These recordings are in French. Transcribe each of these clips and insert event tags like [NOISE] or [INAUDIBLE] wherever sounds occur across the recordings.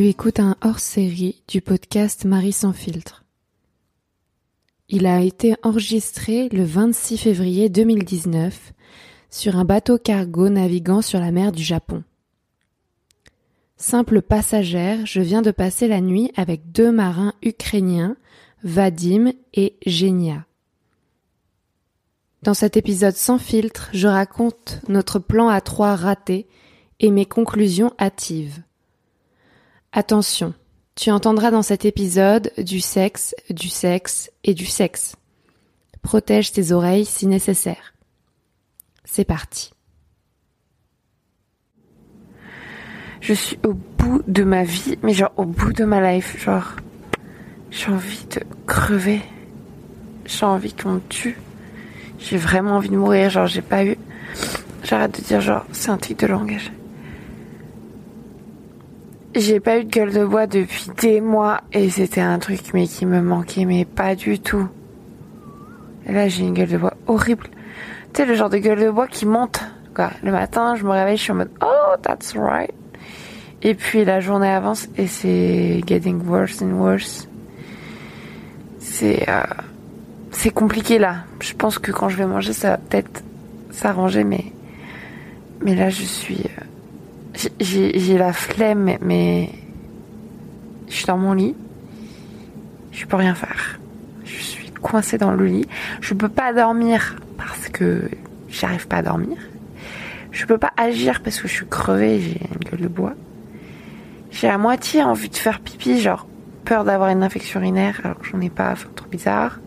Tu écoutes un hors-série du podcast Marie sans filtre. Il a été enregistré le 26 février 2019 sur un bateau cargo naviguant sur la mer du Japon. Simple passagère, je viens de passer la nuit avec deux marins ukrainiens, Vadim et Genia. Dans cet épisode sans filtre, je raconte notre plan à trois raté et mes conclusions hâtives. Attention, tu entendras dans cet épisode du sexe, du sexe et du sexe. Protège tes oreilles si nécessaire. C'est parti. Je suis au bout de ma vie, mais genre au bout de ma life, genre j'ai envie de crever. J'ai envie qu'on me tue. J'ai vraiment envie de mourir, genre j'ai pas eu J'arrête de dire genre c'est un truc de langage. J'ai pas eu de gueule de bois depuis des mois et c'était un truc mais qui me manquait mais pas du tout. Et là j'ai une gueule de bois horrible. Tu sais le genre de gueule de bois qui monte. Quoi. Le matin je me réveille, je suis en mode oh that's right. Et puis la journée avance et c'est getting worse and worse. C'est euh, c'est compliqué là. Je pense que quand je vais manger ça va peut-être s'arranger mais mais là je suis euh, j'ai la flemme, mais je suis dans mon lit. Je peux rien faire. Je suis coincée dans le lit. Je peux pas dormir parce que j'arrive pas à dormir. Je peux pas agir parce que je suis crevée, j'ai une gueule de bois. J'ai à moitié envie de faire pipi, genre peur d'avoir une infection urinaire alors que j'en ai pas, enfin trop bizarre.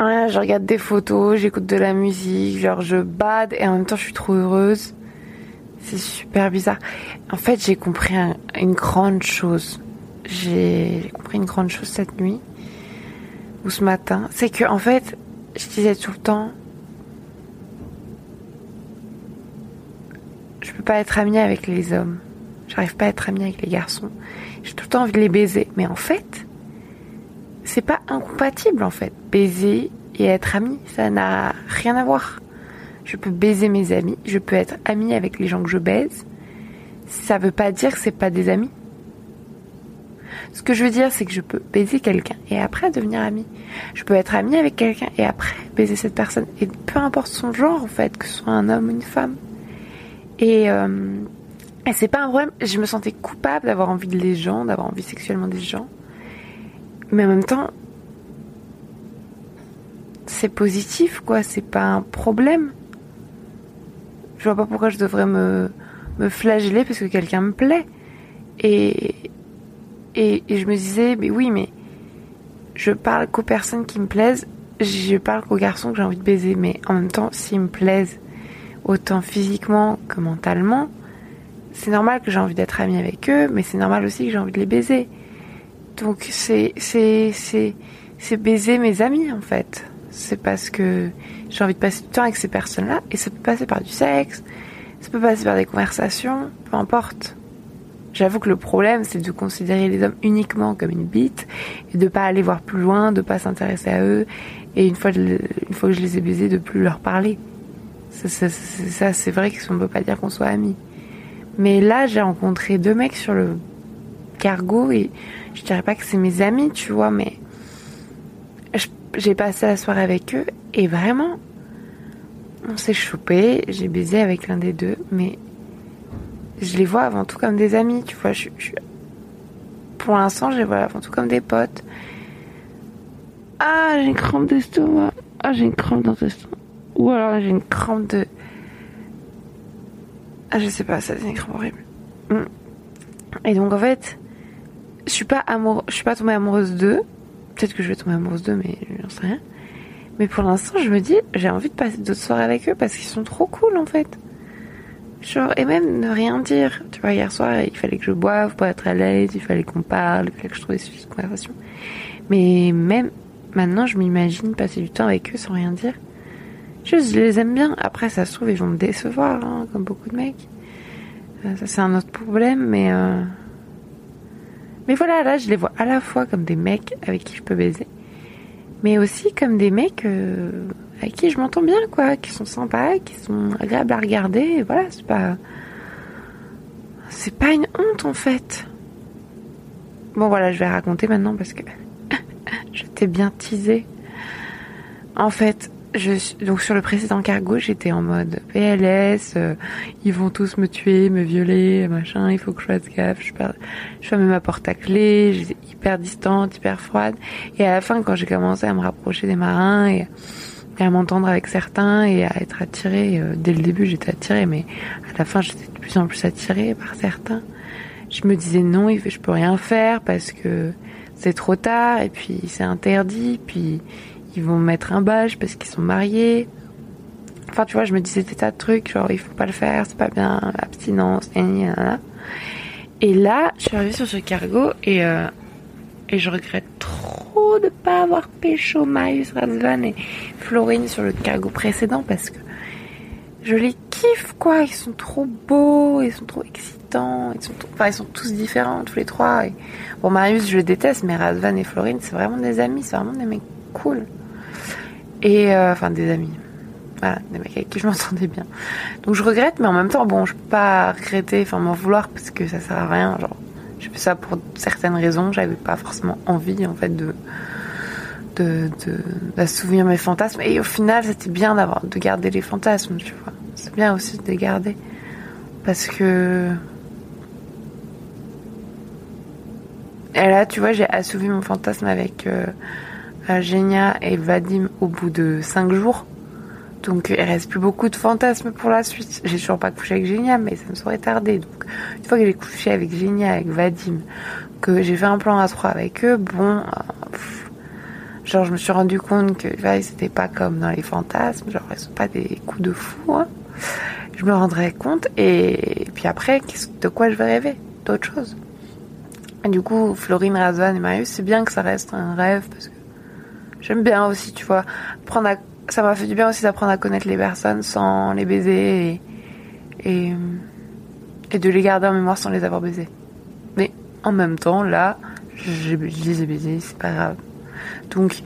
je regarde des photos, j'écoute de la musique, genre je bade et en même temps je suis trop heureuse. C'est super bizarre. En fait, j'ai compris une grande chose. J'ai compris une grande chose cette nuit ou ce matin. C'est que, en fait, je disais tout le temps, je peux pas être amie avec les hommes. J'arrive pas à être amie avec les garçons. J'ai tout le temps envie de les baiser. Mais en fait, c'est pas incompatible, en fait. Baiser et être amie, ça n'a rien à voir je peux baiser mes amis, je peux être amie avec les gens que je baise. Ça veut pas dire que c'est pas des amis. Ce que je veux dire, c'est que je peux baiser quelqu'un et après devenir amie. Je peux être amie avec quelqu'un et après baiser cette personne. Et peu importe son genre, en fait, que ce soit un homme ou une femme. Et, euh, c'est pas un problème. Je me sentais coupable d'avoir envie de les gens, d'avoir envie sexuellement des gens. Mais en même temps, c'est positif, quoi. C'est pas un problème. Je vois pas pourquoi je devrais me, flageller parce que quelqu'un me plaît. Et, et, je me disais, mais oui, mais je parle qu'aux personnes qui me plaisent, je parle qu'aux garçons que j'ai envie de baiser. Mais en même temps, s'ils me plaisent autant physiquement que mentalement, c'est normal que j'ai envie d'être amie avec eux, mais c'est normal aussi que j'ai envie de les baiser. Donc c'est c'est baiser mes amis en fait c'est parce que j'ai envie de passer du temps avec ces personnes-là, et ça peut passer par du sexe, ça peut passer par des conversations, peu importe. J'avoue que le problème, c'est de considérer les hommes uniquement comme une bite, et de pas aller voir plus loin, de pas s'intéresser à eux, et une fois, que je les ai baisés, de plus leur parler. Ça, ça c'est vrai qu'on ne peut pas dire qu'on soit amis. Mais là, j'ai rencontré deux mecs sur le cargo, et je dirais pas que c'est mes amis, tu vois, mais j'ai passé la soirée avec eux et vraiment, on s'est chopé. J'ai baisé avec l'un des deux, mais je les vois avant tout comme des amis, tu vois. Je, Pour l'instant, je les vois avant tout comme des potes. Ah, j'ai une crampe d'estomac. Ah, j'ai une crampe dans l'estomac. Ou alors j'ai une crampe de. Ah, je sais pas, ça c'est une crampe horrible. Mm. Et donc en fait, je suis pas je suis pas tombée amoureuse d'eux Peut-être que je vais tomber amoureuse d'eux, mais j'en sais rien. Mais pour l'instant, je me dis, j'ai envie de passer d'autres soirées avec eux parce qu'ils sont trop cool en fait. Genre, et même ne rien dire. Tu vois, hier soir, il fallait que je boive pour être à l'aise, il fallait qu'on parle, il fallait que je trouve des sujets de conversation. Mais même maintenant, je m'imagine passer du temps avec eux sans rien dire. Juste, je les aime bien. Après, ça se trouve, ils vont me décevoir, hein, comme beaucoup de mecs. Euh, ça, c'est un autre problème, mais. Euh mais voilà, là, je les vois à la fois comme des mecs avec qui je peux baiser, mais aussi comme des mecs euh, avec qui je m'entends bien, quoi, qui sont sympas, qui sont agréables à regarder. Voilà, c'est pas. c'est pas une honte en fait. Bon voilà, je vais raconter maintenant parce que [LAUGHS] je t'ai bien teasé. En fait, je, donc sur le précédent cargo, j'étais en mode PLS, euh, ils vont tous me tuer, me violer, machin, il faut que je fasse gaffe, je, perds, je ferme ma porte à clé, j'étais hyper distante, hyper froide. Et à la fin, quand j'ai commencé à me rapprocher des marins et, à m'entendre avec certains et à être attirée, euh, dès le début j'étais attirée, mais à la fin j'étais de plus en plus attirée par certains. Je me disais non, je peux rien faire parce que c'est trop tard et puis c'est interdit, puis vont mettre un badge parce qu'ils sont mariés. Enfin, tu vois, je me disais des tas de trucs, genre il faut pas le faire, c'est pas bien, abstinence, et, et là, je suis arrivée sur ce cargo et, euh, et je regrette trop de pas avoir pécho Marius Razvan et Florine sur le cargo précédent parce que je les kiffe quoi, ils sont trop beaux, ils sont trop excitants, ils sont, enfin, ils sont tous différents tous les trois. Et... Bon, Marius je le déteste, mais Razvan et Florine c'est vraiment des amis, c'est vraiment des mecs cool. Et euh, enfin des amis. Voilà, des mecs avec qui je m'entendais bien. Donc je regrette, mais en même temps, bon, je peux pas regretter, enfin m'en vouloir parce que ça sert à rien. Genre, j'ai fait ça pour certaines raisons. J'avais pas forcément envie, en fait, de de d'assouvir mes fantasmes. Et au final, c'était bien d'avoir de garder les fantasmes, tu vois. C'est bien aussi de les garder parce que et là, tu vois, j'ai assouvi mon fantasme avec euh, Genia et Vadim au bout de 5 jours. Donc il reste plus beaucoup de fantasmes pour la suite. J'ai toujours pas couché avec Genia, mais ça me serait tardé. Une fois que j'ai couché avec Genia, avec Vadim, que j'ai fait un plan à 3 avec eux, bon, euh, genre je me suis rendu compte que c'était pas comme dans les fantasmes, genre ils sont pas des coups de fou. Hein. Je me rendrai compte et, puis après, de quoi je vais rêver? D'autres choses. Et du coup, Florine, Razvan et Marius, c'est bien que ça reste un rêve parce que J'aime bien aussi, tu vois. Ça m'a fait du bien aussi d'apprendre à connaître les personnes sans les baiser et... et, de les garder en mémoire sans les avoir baisés. Mais en même temps, là, je, les ai baisés, c'est pas grave. Donc,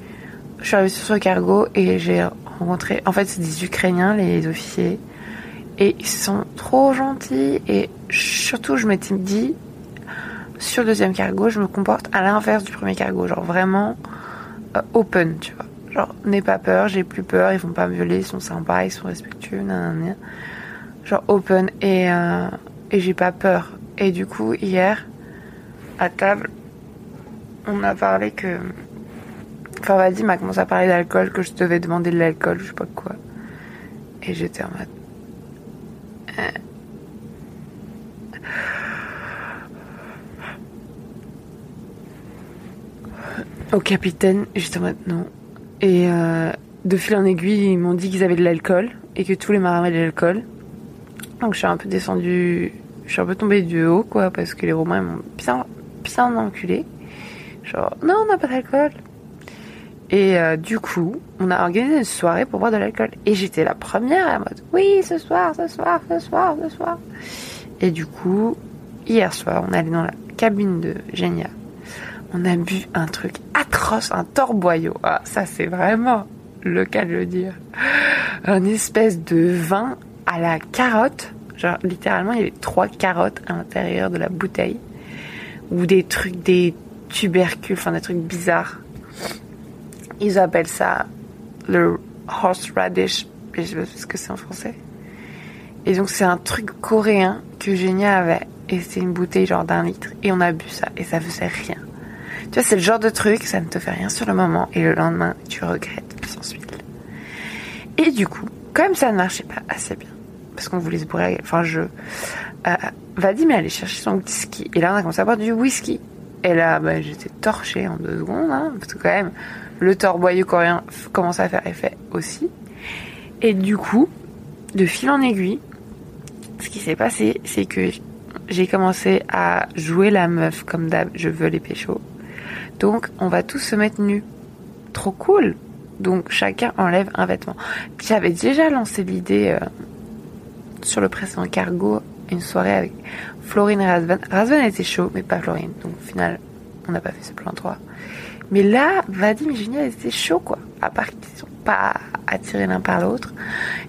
je suis arrivée sur le cargo et j'ai rencontré. En fait, c'est des Ukrainiens, les officiers. Et ils sont trop gentils. Et surtout, je m'étais dit, sur le deuxième cargo, je me comporte à l'inverse du premier cargo. Genre vraiment, euh, open, tu vois. Genre, n'aie pas peur, j'ai plus peur, ils vont pas me violer, ils sont sympas, ils sont respectueux, nanana. Genre, open, et, euh, et j'ai pas peur. Et du coup, hier, à table, on a parlé que. Enfin, Vadim m'a commencé à parler d'alcool, que je devais demander de l'alcool, je sais pas quoi. Et j'étais en mode. Au capitaine, justement, non. Et euh, de fil en aiguille, ils m'ont dit qu'ils avaient de l'alcool et que tous les marins avaient de l'alcool. Donc je suis un peu descendue, je suis un peu tombée du haut, quoi, parce que les Romains m'ont bien, bien enculé. Genre, non, on n'a pas d'alcool. Et euh, du coup, on a organisé une soirée pour boire de l'alcool. Et j'étais la première à mode, oui, ce soir, ce soir, ce soir, ce soir. Et du coup, hier soir, on est allé dans la cabine de Génia on a bu un truc atroce, un torboyau. Ah, ça c'est vraiment le cas de le dire. Un espèce de vin à la carotte. Genre littéralement il y avait trois carottes à l'intérieur de la bouteille. Ou des trucs, des tubercules, enfin des trucs bizarres. Ils appellent ça le horseradish. Je sais pas ce que c'est en français. Et donc c'est un truc coréen que Génia avait. Et c'est une bouteille genre d'un litre. Et on a bu ça. Et ça faisait rien. Tu vois, c'est le genre de truc, ça ne te fait rien sur le moment et le lendemain, tu regrettes sans suite. Et du coup, comme ça ne marchait pas assez bien, parce qu'on voulait se bourrer, enfin je... Euh, Vadim est allé chercher son whisky. Et là, on a commencé à boire du whisky. Et là, bah, j'étais torchée en deux secondes, hein, parce que quand même, le torboyau coréen commence à faire effet aussi. Et du coup, de fil en aiguille, ce qui s'est passé, c'est que j'ai commencé à jouer la meuf comme d'hab, je veux les pécho. Donc, on va tous se mettre nus. Trop cool. Donc, chacun enlève un vêtement. J'avais déjà lancé l'idée euh, sur le précédent cargo, une soirée avec Florine et Razvan. Razvan était chaud, mais pas Florine. Donc, au final, on n'a pas fait ce plan 3. Mais là, Vadim et Génial étaient chauds, quoi. À part qu'ils sont pas attirés l'un par l'autre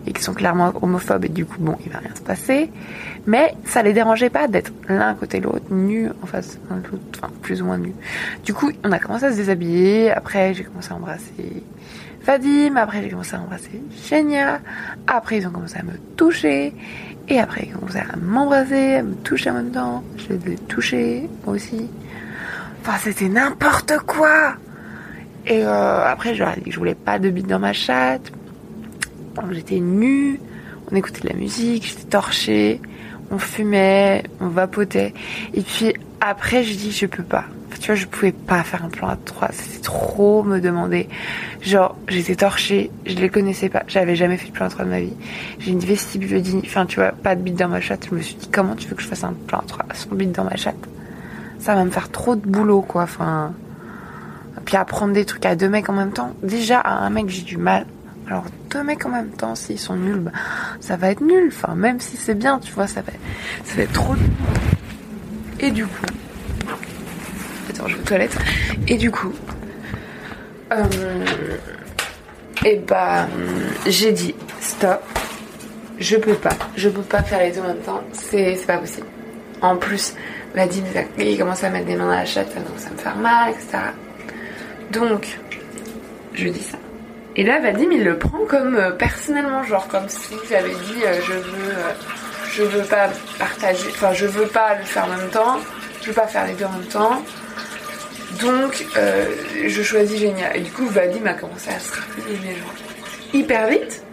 et qui sont clairement homophobes et du coup bon il va rien se passer. Mais ça les dérangeait pas d'être l'un côté l'autre nus en face de l'autre enfin plus ou moins nus. Du coup on a commencé à se déshabiller après j'ai commencé à embrasser Vadim après j'ai commencé à embrasser Genia après ils ont commencé à me toucher et après ils ont commencé à m'embrasser à me toucher en même temps. Je les ai touchés moi aussi. Enfin c'était n'importe quoi et euh, après, je je voulais pas de bite dans ma chatte. J'étais nue, on écoutait de la musique, j'étais torchée, on fumait, on vapotait. Et puis après, je dis je peux pas. Tu vois, je pouvais pas faire un plan à trois, c'était trop me demander. Genre, j'étais torchée, je les connaissais pas, j'avais jamais fait de plan à trois de ma vie. J'ai une vestibulodynie, enfin tu vois, pas de bite dans ma chatte. Je me suis dit comment tu veux que je fasse un plan à trois sans bite dans ma chatte? Ça va me faire trop de boulot quoi, enfin... Puis à prendre des trucs à deux mecs en même temps. Déjà, à un mec, j'ai du mal. Alors, deux mecs en même temps, s'ils sont nuls, bah, ça va être nul. Enfin, même si c'est bien, tu vois, ça va, être trop nul. Et du coup. Attends, je vais aux toilettes. Et du coup. Euh, et bah. J'ai dit stop. Je peux pas. Je peux pas faire les deux en même temps. C'est pas possible. En plus, Vadim, il commence à mettre des mains dans la chatte, donc ça me fait mal, etc. Donc, je dis ça. Et là, Vadim, il le prend comme euh, personnellement, genre comme si j'avais dit euh, je veux, euh, veux pas partager, enfin je veux pas le faire en même temps, je veux pas faire les deux en même temps. Donc, je choisis génial. Et du coup, Vadim a commencé à se rappeler genre hyper vite.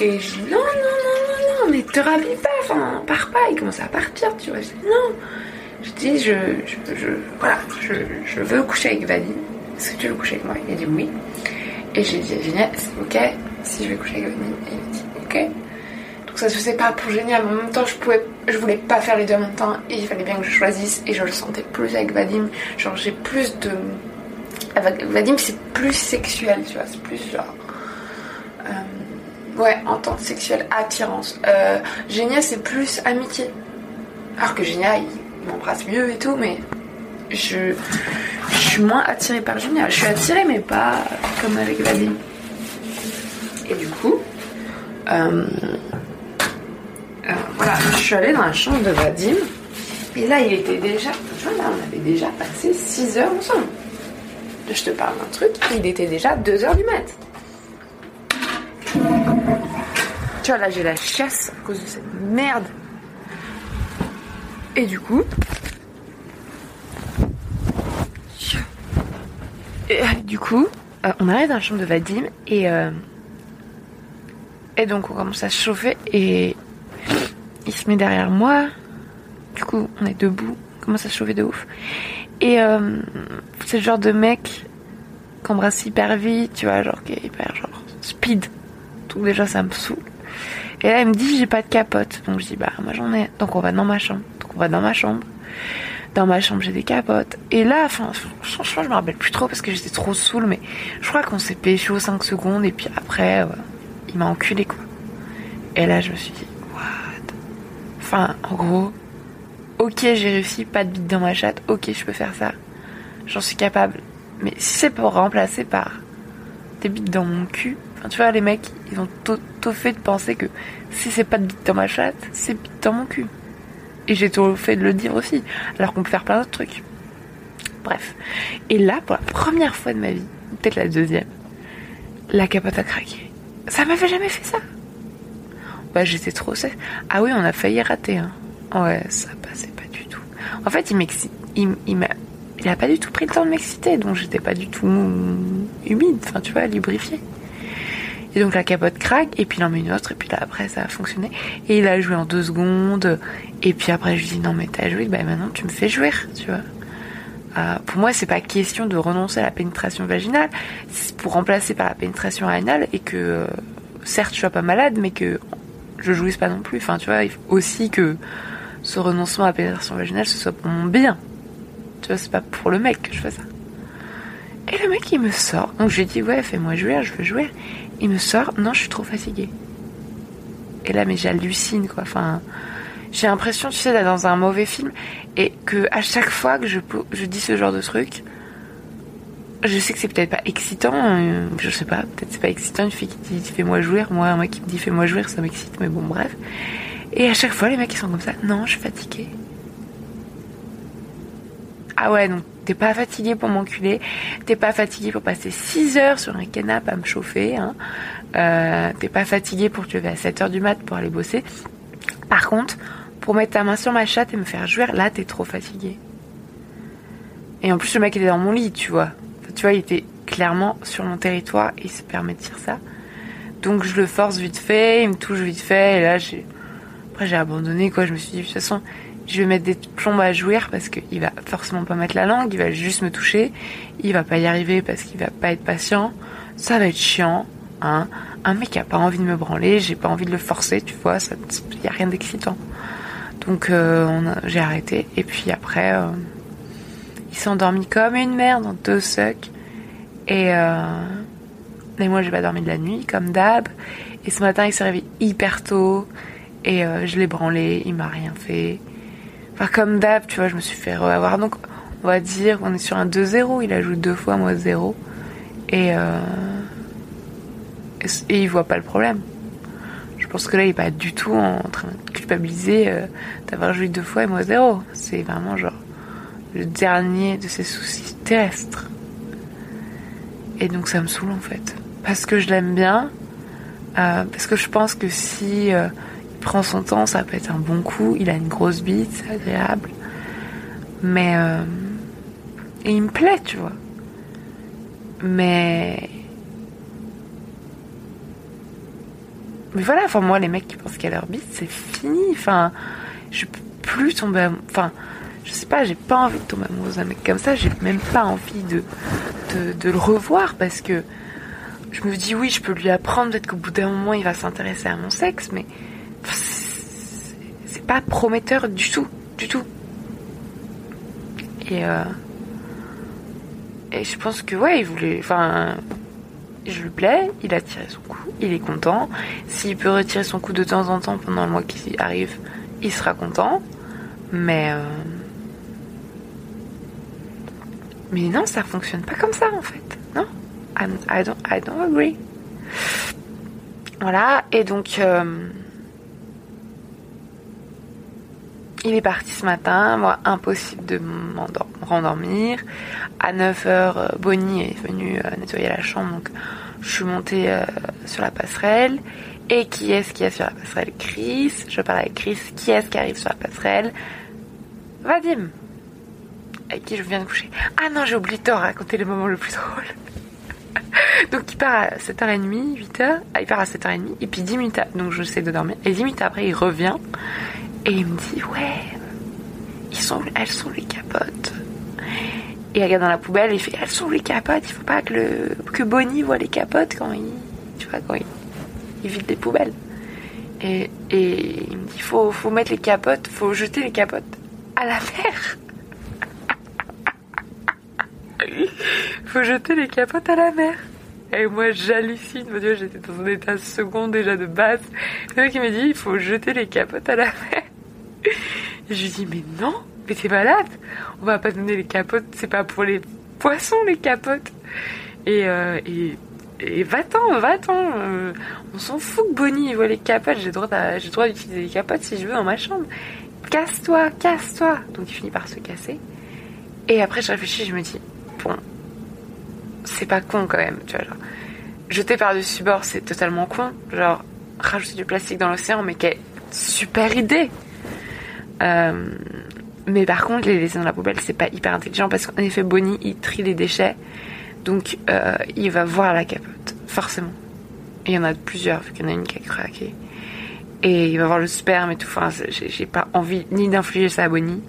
Et je dis non, non, non, non, non, mais te rhabille pas, enfin, pars pas. Il commence à partir, tu vois. Je dis non. Je dis, je, voilà, je veux coucher avec Vadim. Est-ce que tu veux coucher avec moi Il a dit oui. Et j'ai dit génial, c'est ok si je vais coucher avec lui. Et il a dit ok. Donc ça se faisait pas pour génial, mais en même temps je pouvais, je voulais pas faire les deux en même temps et il fallait bien que je choisisse et je le sentais plus avec Vadim. Genre j'ai plus de. Avec Vadim c'est plus sexuel, tu vois, c'est plus genre. Euh, ouais, entente sexuelle, attirance. Euh, Génia c'est plus amitié. Alors que Génia il m'embrasse mieux et tout, mais je, je suis moins attirée par Génial. Je suis attirée, mais pas comme avec Vadim. Et du coup, euh, euh, voilà, je suis allée dans la chambre de Vadim. Et là, il était déjà, tu vois, là, on avait déjà passé 6 heures ensemble. Je te parle d'un truc, il était déjà 2 heures du mat. Tu vois, là, j'ai la chasse à cause de cette merde. Et du coup, Et, euh, du coup, euh, on arrive dans la chambre de Vadim et euh, et donc on commence à se chauffer et il se met derrière moi. Du coup, on est debout, on commence à se chauffer de ouf. Et c'est le genre de mec qu'on embrasse hyper vite, tu vois, genre qui est hyper genre speed. Donc déjà ça me saoule. Et là elle me dit j'ai pas de capote. Donc je dis bah moi j'en ai. Donc on va dans ma chambre. Donc on va dans ma chambre dans ma chambre j'ai des capotes. Et là, franchement, je me rappelle plus trop parce que j'étais trop saoule, mais je crois qu'on s'est pécho 5 secondes et puis après, euh, il m'a enculé quoi. Et là, je me suis dit, what? Enfin, en gros, ok, j'ai réussi, pas de bite dans ma chatte, ok, je peux faire ça. J'en suis capable. Mais si c'est pour remplacer par des bites dans mon cul, enfin, tu vois, les mecs, ils ont tout fait de penser que si c'est pas de bite dans ma chatte, c'est bite dans mon cul. Et j'ai tout fait de le dire aussi, alors qu'on peut faire plein d'autres trucs. Bref. Et là, pour la première fois de ma vie, peut-être la deuxième, la capote a craqué. Ça m'avait jamais fait ça. Bah, j'étais trop. Ah oui, on a failli rater. Hein. Ouais, ça passait pas du tout. En fait, il m'excite. M'a. Pas du tout pris le temps de m'exciter, donc j'étais pas du tout humide, enfin tu vois, lubrifiée. Et donc la capote craque, et puis il en met une autre, et puis là après ça a fonctionné. Et il a joué en deux secondes, et puis après je lui dis non mais t'as joué, bah maintenant tu me fais jouer, tu vois. Euh, pour moi c'est pas question de renoncer à la pénétration vaginale, c'est pour remplacer par la pénétration anale, et que euh, certes je sois pas malade, mais que je jouisse pas non plus. Enfin tu vois, il faut aussi que ce renoncement à la pénétration vaginale ce soit pour mon bien. Tu vois, c'est pas pour le mec que je fais ça. Et le mec il me sort, donc je lui dis ouais fais-moi jouer, je veux jouer. Il me sort, non, je suis trop fatiguée. Et là, mais j'hallucine, quoi. Enfin, j'ai l'impression, tu sais, d'être dans un mauvais film et que à chaque fois que je, je dis ce genre de truc, je sais que c'est peut-être pas excitant, euh, je sais pas, peut-être c'est pas excitant une fille qui dit fais-moi jouir, moi un mec qui me dit fais-moi jouir, ça m'excite, mais bon bref. Et à chaque fois les mecs ils sont comme ça, non je suis fatiguée. Ah ouais donc t'es pas fatigué pour m'enculer, t'es pas fatigué pour passer 6 heures sur un canapé à me chauffer, hein. Euh, t'es pas fatigué pour te lever à 7 heures du mat pour aller bosser. Par contre, pour mettre ta main sur ma chatte et me faire jouir, là t'es trop fatigué. Et en plus le mec était dans mon lit, tu vois tu vois, il était clairement sur mon territoire et il se permet de dire ça. Donc je le force vite fait, il me touche vite fait, et là j'ai. Après j'ai abandonné quoi, je me suis dit de toute façon je vais mettre des plombes à jouir parce qu'il va forcément pas mettre la langue, il va juste me toucher, il va pas y arriver parce qu'il va pas être patient, ça va être chiant, hein. Un mec a pas envie de me branler, j'ai pas envie de le forcer, tu vois, ça y a rien d'excitant. Donc euh, j'ai arrêté et puis après euh, il s'est endormi comme une merde en deux sucks. Et, euh, et moi, j'ai pas dormi de la nuit, comme d'hab. Et ce matin, il s'est réveillé hyper tôt. Et euh, je l'ai branlé, il m'a rien fait. Enfin, comme d'hab, tu vois, je me suis fait avoir. Donc, on va dire qu'on est sur un 2-0. Il a joué deux fois, moi 0. Et, euh, et, il voit pas le problème. Je pense que là, il est pas du tout en train de culpabiliser euh, d'avoir joué deux fois et moi 0. C'est vraiment genre le dernier de ses soucis terrestres. Et donc ça me saoule en fait. Parce que je l'aime bien, euh, parce que je pense que si euh, prend son temps, ça peut être un bon coup. Il a une grosse bite, c'est agréable. Mais euh, et il me plaît, tu vois. Mais mais voilà, enfin moi les mecs qui pensent qu'à leur bite, c'est fini. Enfin, je peux plus tomber. Enfin, je sais pas, j'ai pas envie de tomber amoureuse d'un mec comme ça, j'ai même pas envie de, de, le revoir parce que je me dis oui, je peux lui apprendre, peut-être qu'au bout d'un moment il va s'intéresser à mon sexe, mais c'est pas prometteur du tout, du tout. Et, euh, et je pense que ouais, il voulait, enfin, je lui plais, il a tiré son coup, il est content. S'il peut retirer son coup de temps en temps pendant le mois qui arrive, il sera content. Mais euh, mais non, ça fonctionne pas comme ça en fait. Non, I, don't, I don't agree. Voilà, et donc euh, il est parti ce matin. Moi, impossible de me rendormir. À 9h, euh, Bonnie est venue euh, nettoyer la chambre, donc je suis montée sur la passerelle. Et qui est-ce qui est sur la passerelle? Chris. Je parle avec Chris. Qui est-ce qui arrive sur la passerelle? Vadim avec qui je viens de coucher. Ah non, j'ai oublié de te raconter le moment le plus drôle. [LAUGHS] donc il part à 7h30, 8h, ah, il part à 7h30, et puis 10 minutes, donc je sais de dormir, et 10 minutes après il revient, et il me dit, ouais, elles sont les capotes. Et il regarde dans la poubelle, et il fait, elles sont les capotes, il faut pas que, le, que Bonnie voit les capotes quand il, tu vois, quand il, vide les poubelles. Et, il me dit, faut, faut mettre les capotes, faut jeter les capotes à la mer. [LAUGHS] Faut jeter les capotes à la mer. Et moi, j'hallucine. Mon Dieu, j'étais dans un état second déjà de base. Le mec, il m'a dit, il faut jeter les capotes à la mer. Et je lui dis, mais non, mais t'es malade. On va pas donner les capotes. C'est pas pour les poissons, les capotes. Et, euh, et, et va-t'en, va-t'en. Euh, on s'en fout que Bonnie voit les capotes. J'ai le droit, d'utiliser les capotes si je veux dans ma chambre. Casse-toi, casse-toi. Donc il finit par se casser. Et après, je réfléchis, je me dis, bon, c'est pas con quand même, tu vois. Jeter par-dessus bord, c'est totalement con. Genre, rajouter du plastique dans l'océan, mais quelle super idée! Euh, mais par contre, les laisser dans la poubelle, c'est pas hyper intelligent parce qu'en effet, Bonnie, il trie les déchets. Donc, euh, il va voir la capote, forcément. Il y en a plusieurs, vu qu'il y en a une qui a craqué. Et il va voir le sperme et tout. Enfin, j'ai pas envie ni d'infliger ça à Bonnie,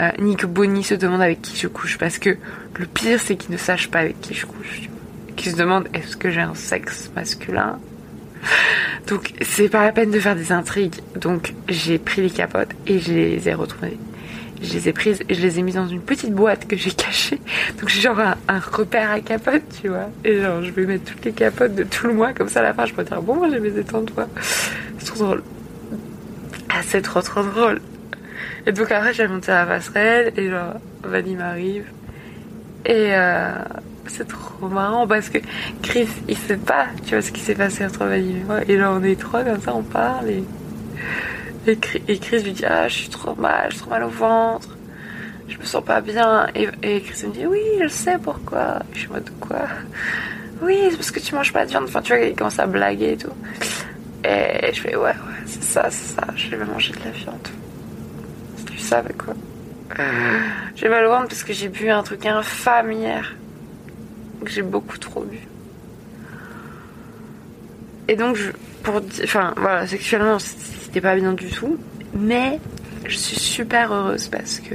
euh, ni que Bonnie se demande avec qui je couche. Parce que le pire, c'est qu'il ne sache pas avec qui je couche. Qu'il se demande est-ce que j'ai un sexe masculin? Donc, c'est pas la peine de faire des intrigues. Donc, j'ai pris les capotes et je les ai retrouvées. Je les ai prises et je les ai mises dans une petite boîte que j'ai [LAUGHS] cachée. Donc, j'ai genre un, repère à capotes, tu vois. Et genre, je vais mettre toutes les capotes de tout le mois. Comme ça, à la fin, je peux dire bon, moi, j'ai mes étangs, toi. C'est trop drôle. Ah, c'est trop, trop drôle. Et donc après, j'ai monté à la passerelle et genre, Vadim m'arrive. Et, euh, c'est trop marrant parce que Chris, il sait pas, tu vois, ce qui s'est passé entre Vadim et moi. Et là, on est trois comme ça, on parle et, et, Chris lui dit Ah, je suis trop mal, j'ai trop mal au ventre, je me sens pas bien. Et, et Chris me dit Oui, je sais pourquoi. Je suis en mode Quoi? Oui, c'est parce que tu manges pas de viande. Enfin, tu vois, il commence à blaguer et tout. Et je fais Ouais, ouais, c'est ça, c'est ça, je vais manger de la viande. Tu savais quoi. J'ai mal au ventre parce que j'ai bu un truc infâme hier j'ai beaucoup trop bu. Et donc, je, pour enfin voilà, sexuellement, c'était pas bien du tout, mais je suis super heureuse parce que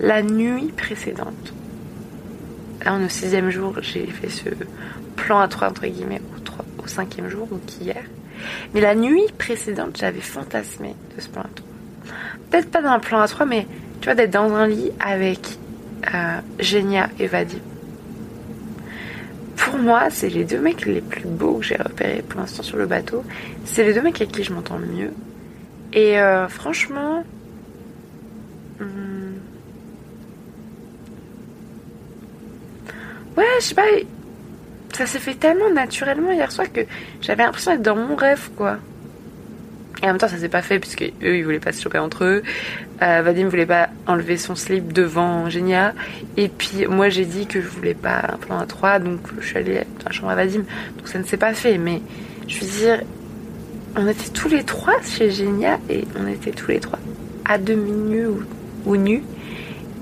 la nuit précédente, là on est au sixième jour, j'ai fait ce plan à trois entre guillemets au, au cinquième jour, donc hier. Mais la nuit précédente, j'avais fantasmé de ce plan à trois. Peut-être pas dans un plan à trois, mais tu vois, d'être dans un lit avec euh, Genia et Vadim pour moi, c'est les deux mecs les plus beaux que j'ai repérés pour l'instant sur le bateau. C'est les deux mecs avec qui je m'entends le mieux. Et euh, franchement, hmm, ouais, je sais pas, ça s'est fait tellement naturellement hier soir que j'avais l'impression d'être dans mon rêve, quoi. Et en même temps, ça s'est pas fait puisque eux, ils voulaient pas se choper entre eux. Euh, Vadim voulait pas enlever son slip devant Genia. Et puis moi, j'ai dit que je voulais pas un plan à trois, donc je suis allée dans la chambre à Vadim. Donc ça ne s'est pas fait. Mais je veux dire, on était tous les trois chez Genia et on était tous les trois à demi nus ou, nus.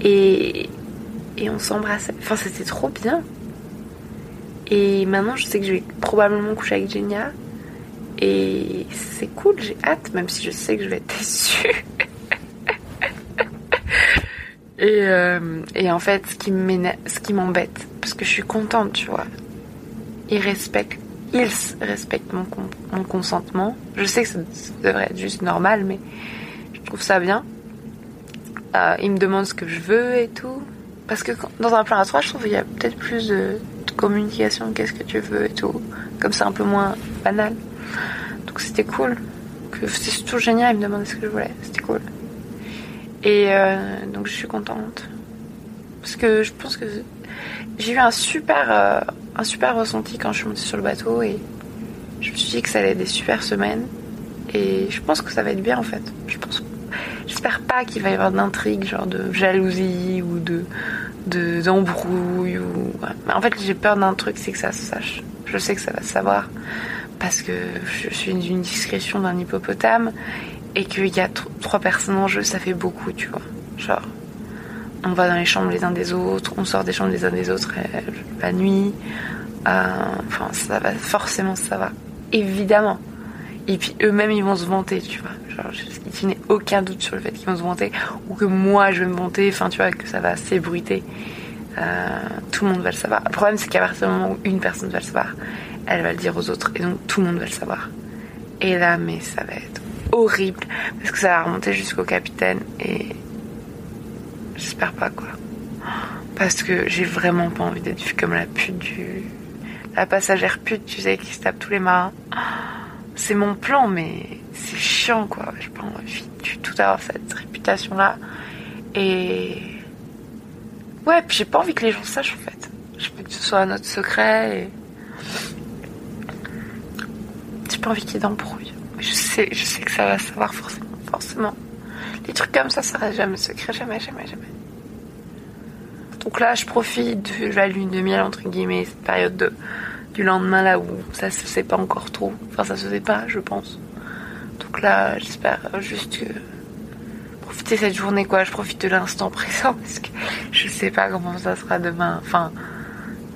Et, et on s'embrassait. Enfin, c'était trop bien. Et maintenant, je sais que je vais probablement coucher avec Genia. Et c'est cool, j'ai hâte, même si je sais que je vais être déçue. [LAUGHS] et, euh, et en fait, ce qui m'embête, parce que je suis contente, tu vois, ils respectent, ils respectent mon, consentement. Je sais que ça, devrait être juste normal, mais je trouve ça bien. Euh, ils me demandent ce que je veux et tout. Parce que dans un plan à trois, je trouve qu'il y a peut-être plus de, de communication, qu'est-ce que tu veux et tout. Comme c'est un peu moins banal. Donc c'était cool. C'était surtout génial, il me demandait ce que je voulais. C'était cool. Et euh, donc je suis contente. Parce que je pense que j'ai eu un super, euh, un super ressenti quand je suis montée sur le bateau et je me suis dit que ça allait être des super semaines. Et je pense que ça va être bien en fait. Je pense, j'espère pas qu'il va y avoir d'intrigue, genre de jalousie ou de d'embrouille ou. En fait, j'ai peur d'un truc, c'est que ça se sache. Je sais que ça va se savoir parce que je suis d'une discrétion d'un hippopotame et qu'il y a trois personnes en jeu, ça fait beaucoup, tu vois. Genre, on va dans les chambres les uns des autres, on sort des chambres les uns des autres euh, la nuit. Euh, enfin, ça va, forcément, ça va. Évidemment. Et puis eux-mêmes, ils vont se vanter, tu vois. Genre, je, n'ai aucun doute sur le fait qu'ils vont se vanter, ou que moi, je vais me vanter, enfin, tu vois, que ça va s'ébruiter. Euh, tout le monde va le savoir. Le problème, c'est qu'à partir du moment où une personne va le savoir, elle va le dire aux autres et donc tout le monde va le savoir. Et là, mais ça va être horrible parce que ça va remonter jusqu'au capitaine et j'espère pas quoi. Parce que j'ai vraiment pas envie d'être vue comme la pute du. La passagère pute, tu sais, qui se tape tous les marins. C'est mon plan, mais c'est chiant quoi. J'ai pas envie du tout d'avoir cette réputation là. Et. Ouais, puis j'ai pas envie que les gens sachent en fait. Je veux que ce soit notre secret et pas envie qu'il y ait d'embrouille. Je sais, je sais que ça va savoir forcément, forcément. Les trucs comme ça, ça reste jamais secret, jamais, jamais, jamais. Donc là, je profite de la lune de miel, entre guillemets, cette période de, du lendemain là où ça se sait pas encore trop. Enfin, ça se sait pas, je pense. Donc là, j'espère juste que profiter cette journée, quoi. Je profite de l'instant présent parce que je sais pas comment ça sera demain. Enfin,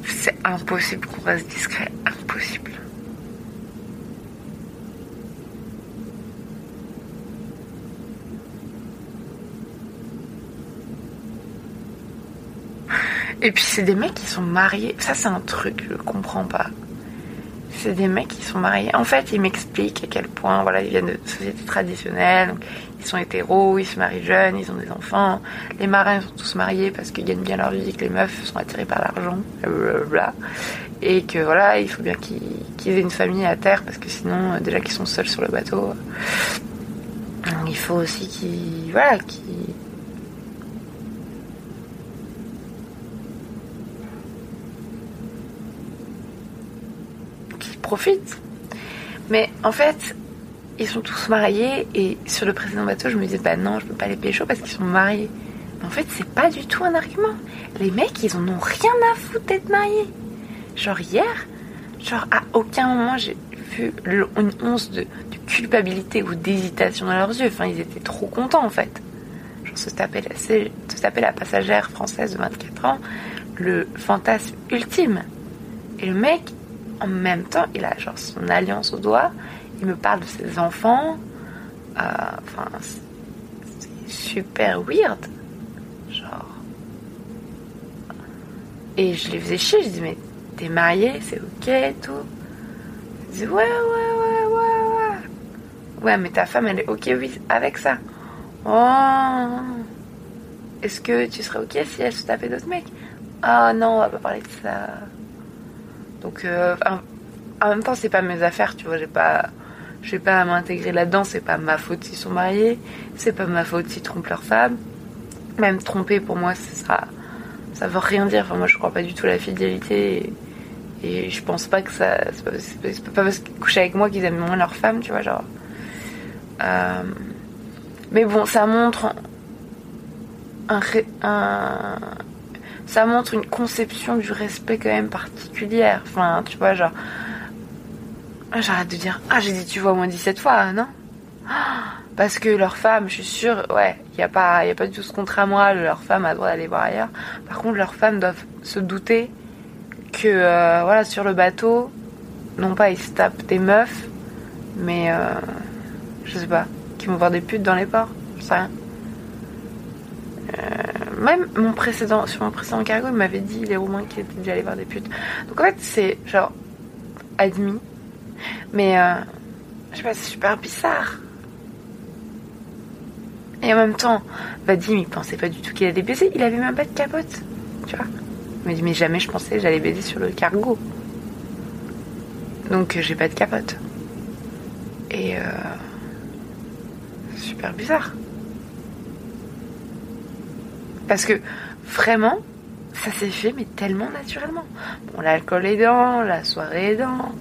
c'est impossible qu'on reste discret. Impossible. Et puis c'est des mecs qui sont mariés. Ça c'est un truc, je comprends pas. C'est des mecs qui sont mariés. En fait, ils m'expliquent à quel point, voilà, ils viennent de sociétés traditionnelles. ils sont hétéros, ils se marient jeunes, ils ont des enfants. Les marins sont tous mariés parce qu'ils gagnent bien leur vie, que les meufs sont attirées par l'argent, Et que voilà, il faut bien qu'ils aient une famille à terre parce que sinon, euh, déjà qu'ils sont seuls sur le bateau, il faut aussi qu'ils, voilà, qu'ils profite. Mais en fait, ils sont tous mariés et sur le précédent bateau, je me disais, bah non, je peux pas les pécho parce qu'ils sont mariés. Mais en fait, c'est pas du tout un argument. Les mecs, ils en ont rien à foutre d'être mariés. Genre hier, genre à aucun moment j'ai vu une once de, culpabilité ou d'hésitation dans leurs yeux. Enfin, ils étaient trop contents en fait. Genre se taper se taper la passagère française de 24 ans, le fantasme ultime. Et le mec, en même temps, il a genre son alliance au doigt, il me parle de ses enfants. Euh, enfin, c'est super weird. Genre. Et je les faisais chier, je dis, mais t'es marié, c'est ok, tout. Il disait, ouais, ouais, ouais, ouais, ouais. Ouais, mais ta femme, elle est ok, oui, avec ça. Oh. Est-ce que tu serais ok si elle se tapait d'autres mecs? Ah non, on va pas parler de ça. Donc, euh, en même temps, c'est pas mes affaires, tu vois, j'ai pas je vais pas m'intégrer là-dedans, c'est pas ma faute s'ils sont mariés, c'est pas ma faute s'ils trompent leur femme. Même tromper pour moi, ça, ça veut rien dire. Enfin, moi, je crois pas du tout à la fidélité et, je pense pas que ça. C'est pas, parce qu'ils couchent avec moi qu'ils aiment moins leur femme, tu vois, genre. Euh, mais bon, ça montre un, un, ça montre une conception du respect quand même particulière. Enfin, tu vois, genre ah, j'arrête de dire. Ah, j'ai dit tu vois au moins 17 fois, non? Parce que leur femme, je suis sûre, ouais, il n'y a, pas, a pas du tout ce contrat moral, leur femme a le droit d'aller voir ailleurs. Par contre, leurs femmes doivent se douter que, euh, voilà, sur le bateau, non pas ils se tapent des meufs, mais, euh, je sais pas, qu'ils vont voir des putes dans les ports, je sais rien. Euh, même mon précédent, sur mon précédent cargo, il m'avait dit, les Roumains, qui étaient déjà allés voir des putes. Donc en fait, c'est genre admis mais euh, je sais pas, c'est super bizarre. Et en même temps, Vadim, il pensait pas du tout qu'il allait baiser. Il avait même pas de capote. Tu vois Il m'a dit, mais jamais je pensais que j'allais baiser sur le cargo. Donc, j'ai pas de capote. Et euh, super bizarre. Parce que vraiment, ça s'est fait, mais tellement naturellement. Bon, l'alcool aidant, la soirée aidant,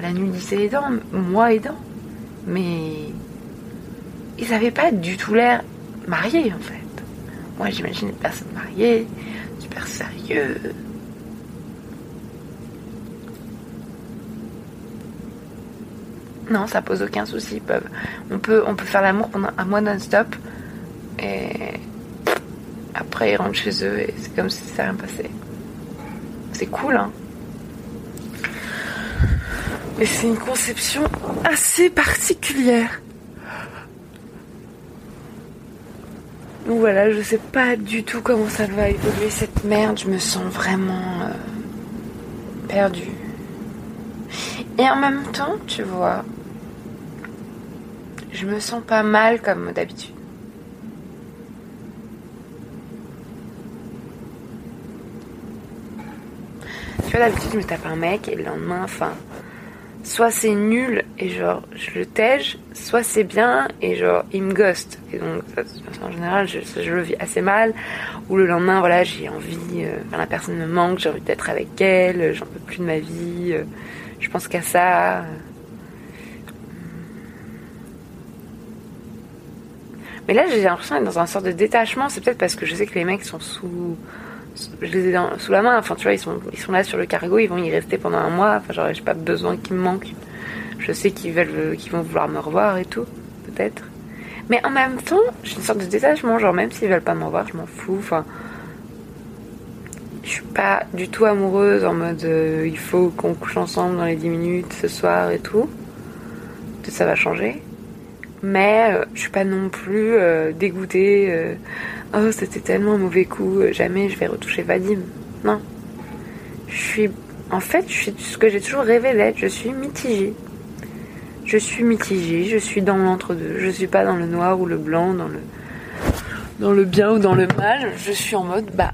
la nudité aidant, moi aidant. Mais ils n'avaient pas du tout l'air mariés en fait. Moi j'imagine une personne mariée, super sérieux. Non, ça pose aucun souci. On, peut, on peut faire l'amour pendant un mois non-stop et après ils rentrent chez eux et c'est comme si ça rien passé. C'est cool, hein. Mais c'est une conception assez particulière. Donc voilà, je sais pas du tout comment ça va évoluer cette merde. Je me sens vraiment euh, perdue. Et en même temps, tu vois, je me sens pas mal comme d'habitude. Tu d'habitude, je me tape un mec et le lendemain, enfin, soit c'est nul et genre je le tège, soit c'est bien et genre il me ghost. Et donc en général je, le vis assez mal. Ou le lendemain voilà j'ai envie, euh, la personne me manque, j'ai envie d'être avec elle, j'en peux plus de ma vie, euh, je pense qu'à ça. Mais là j'ai l'impression d'être dans un sorte de détachement, c'est peut-être parce que je sais que les mecs sont sous je les ai sous la main. Enfin, tu vois, ils sont, ils sont là sur le cargo, ils vont y rester pendant un mois. Enfin, genre, j'ai pas besoin qu'ils me manquent. Je sais qu'ils veulent, qu'ils vont vouloir me revoir et tout, peut-être. Mais en même temps, j'ai une sorte de détachement. Genre, même s'ils veulent pas me revoir, je m'en fous. Enfin, je suis pas du tout amoureuse en mode euh, il faut qu'on couche ensemble dans les 10 minutes ce soir et tout. Ça va changer. Mais euh, je suis pas non plus euh, dégoûtée oh c'était tellement un mauvais coup, euh, jamais je vais retoucher Vadim. Non. Je suis, en fait, je suis ce que j'ai toujours rêvé je suis mitigée. Je suis mitigée, je suis dans l'entre-deux, je suis pas dans le noir ou le blanc, dans le, dans le bien ou dans le mal, je suis en mode, bah,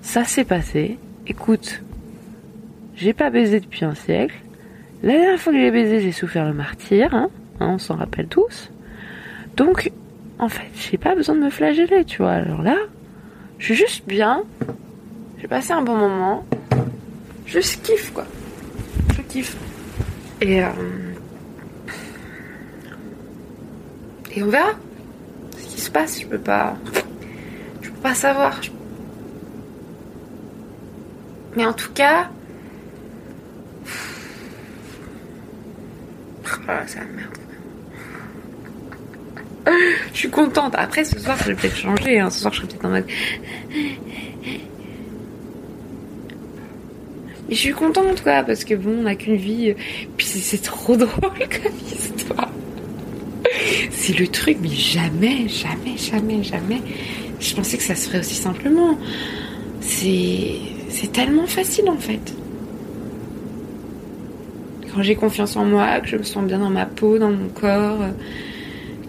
ça s'est passé, écoute, j'ai pas baisé depuis un siècle, la dernière fois que j'ai baisé, j'ai souffert le martyr, hein, hein on s'en rappelle tous. Donc, en fait, j'ai pas besoin de me flageller, tu vois. Alors là, je suis juste bien. J'ai passé un bon moment. Je kiffe, quoi. Je kiffe. Et, euh, et on verra ce qui se passe. Je peux pas, je peux pas savoir. Mais en tout cas, oh c'est la merde. Je suis contente. Après, ce soir, je vais peut-être changer. Hein. Ce soir, je serai peut-être en mode. Mais je suis contente, quoi, parce que bon, on n'a qu'une vie. Puis c'est trop [LAUGHS] drôle comme histoire. C'est le truc, mais jamais, jamais, jamais, jamais. Je pensais que ça se ferait aussi simplement. C'est. C'est tellement facile en fait. Quand j'ai confiance en moi, que je me sens bien dans ma peau, dans mon corps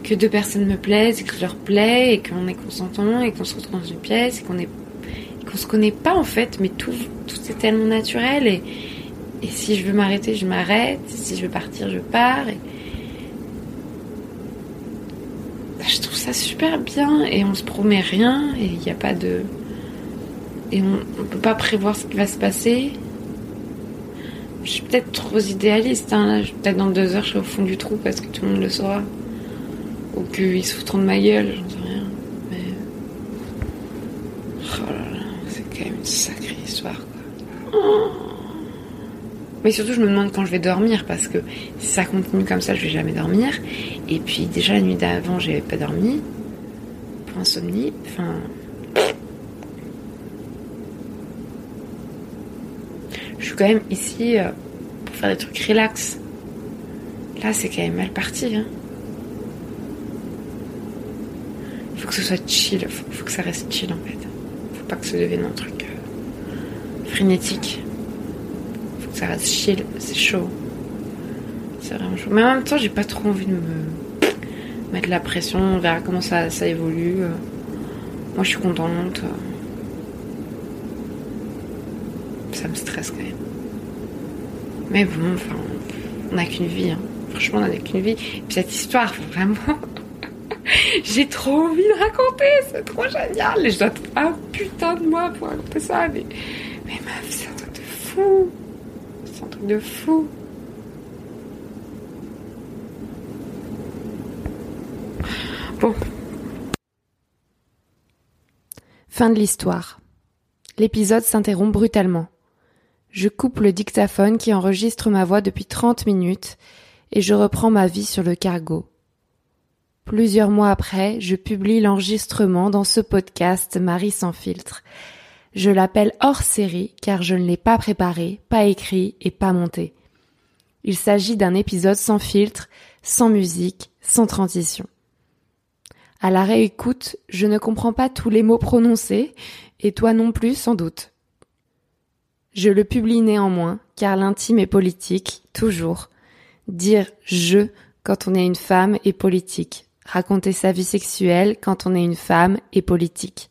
que deux personnes me plaisent et que je leur plais et qu'on est consentant et qu'on se retrouve dans une pièce et qu'on est qu'on se connaît pas en fait mais tout est tellement naturel et si je veux m'arrêter je m'arrête si je veux partir je pars et je trouve ça super bien et on se promet rien et il n'y a pas de et on, on peut pas prévoir ce qui va se passer. Je suis peut-être trop idéaliste hein, peut-être dans deux heures je serai au fond du trou parce que tout le monde le saura ou qu'ils se foutront de ma gueule, j'en sais rien. Mais. Oh là là, c'est quand même une sacrée histoire, quoi. Mais surtout, je me demande quand je vais dormir, parce que si ça continue comme ça, je vais jamais dormir. Et puis, déjà, la nuit d'avant, j'avais pas dormi. Pour insomnie. Enfin. Je suis quand même ici euh, pour faire des trucs relax. Là, c'est quand même mal parti, hein. faut que ce soit chill, faut, que ça reste chill en fait. Faut pas que ça devienne un truc euh, frénétique. Faut que ça reste chill, c'est chaud. C'est vraiment chaud. Mais en même temps, j'ai pas trop envie de me mettre la pression. On verra comment ça, ça évolue. Moi, je suis contente. Ça me stresse quand même. Mais bon, enfin, on n'a qu'une vie. Hein. Franchement, on n'a qu'une vie. Et puis cette histoire, vraiment. J'ai trop envie de raconter, c'est trop génial. Et je dois un putain de moi pour raconter ça. Mais, mais meuf, c'est un truc de fou. C'est un truc de fou. Bon. Fin de l'histoire. L'épisode s'interrompt brutalement. Je coupe le dictaphone qui enregistre ma voix depuis 30 minutes et je reprends ma vie sur le cargo. Plusieurs mois après, je publie l'enregistrement dans ce podcast Marie sans filtre. Je l'appelle hors série car je ne l'ai pas préparé, pas écrit et pas monté. Il s'agit d'un épisode sans filtre, sans musique, sans transition. À la réécoute, je ne comprends pas tous les mots prononcés, et toi non plus sans doute. Je le publie néanmoins, car l'intime est politique, toujours. Dire je quand on est une femme est politique. Raconter sa vie sexuelle quand on est une femme est politique.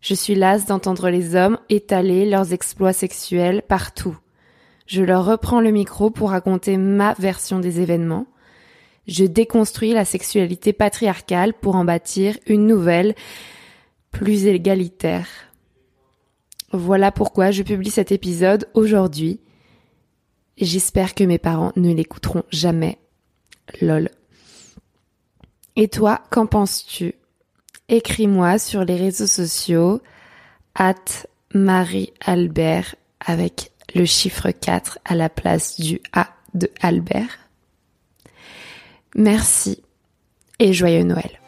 Je suis lasse d'entendre les hommes étaler leurs exploits sexuels partout. Je leur reprends le micro pour raconter ma version des événements. Je déconstruis la sexualité patriarcale pour en bâtir une nouvelle, plus égalitaire. Voilà pourquoi je publie cet épisode aujourd'hui. J'espère que mes parents ne l'écouteront jamais. Lol. Et toi, qu'en penses-tu? Écris-moi sur les réseaux sociaux at Marie-Albert avec le chiffre 4 à la place du A de Albert. Merci et joyeux Noël.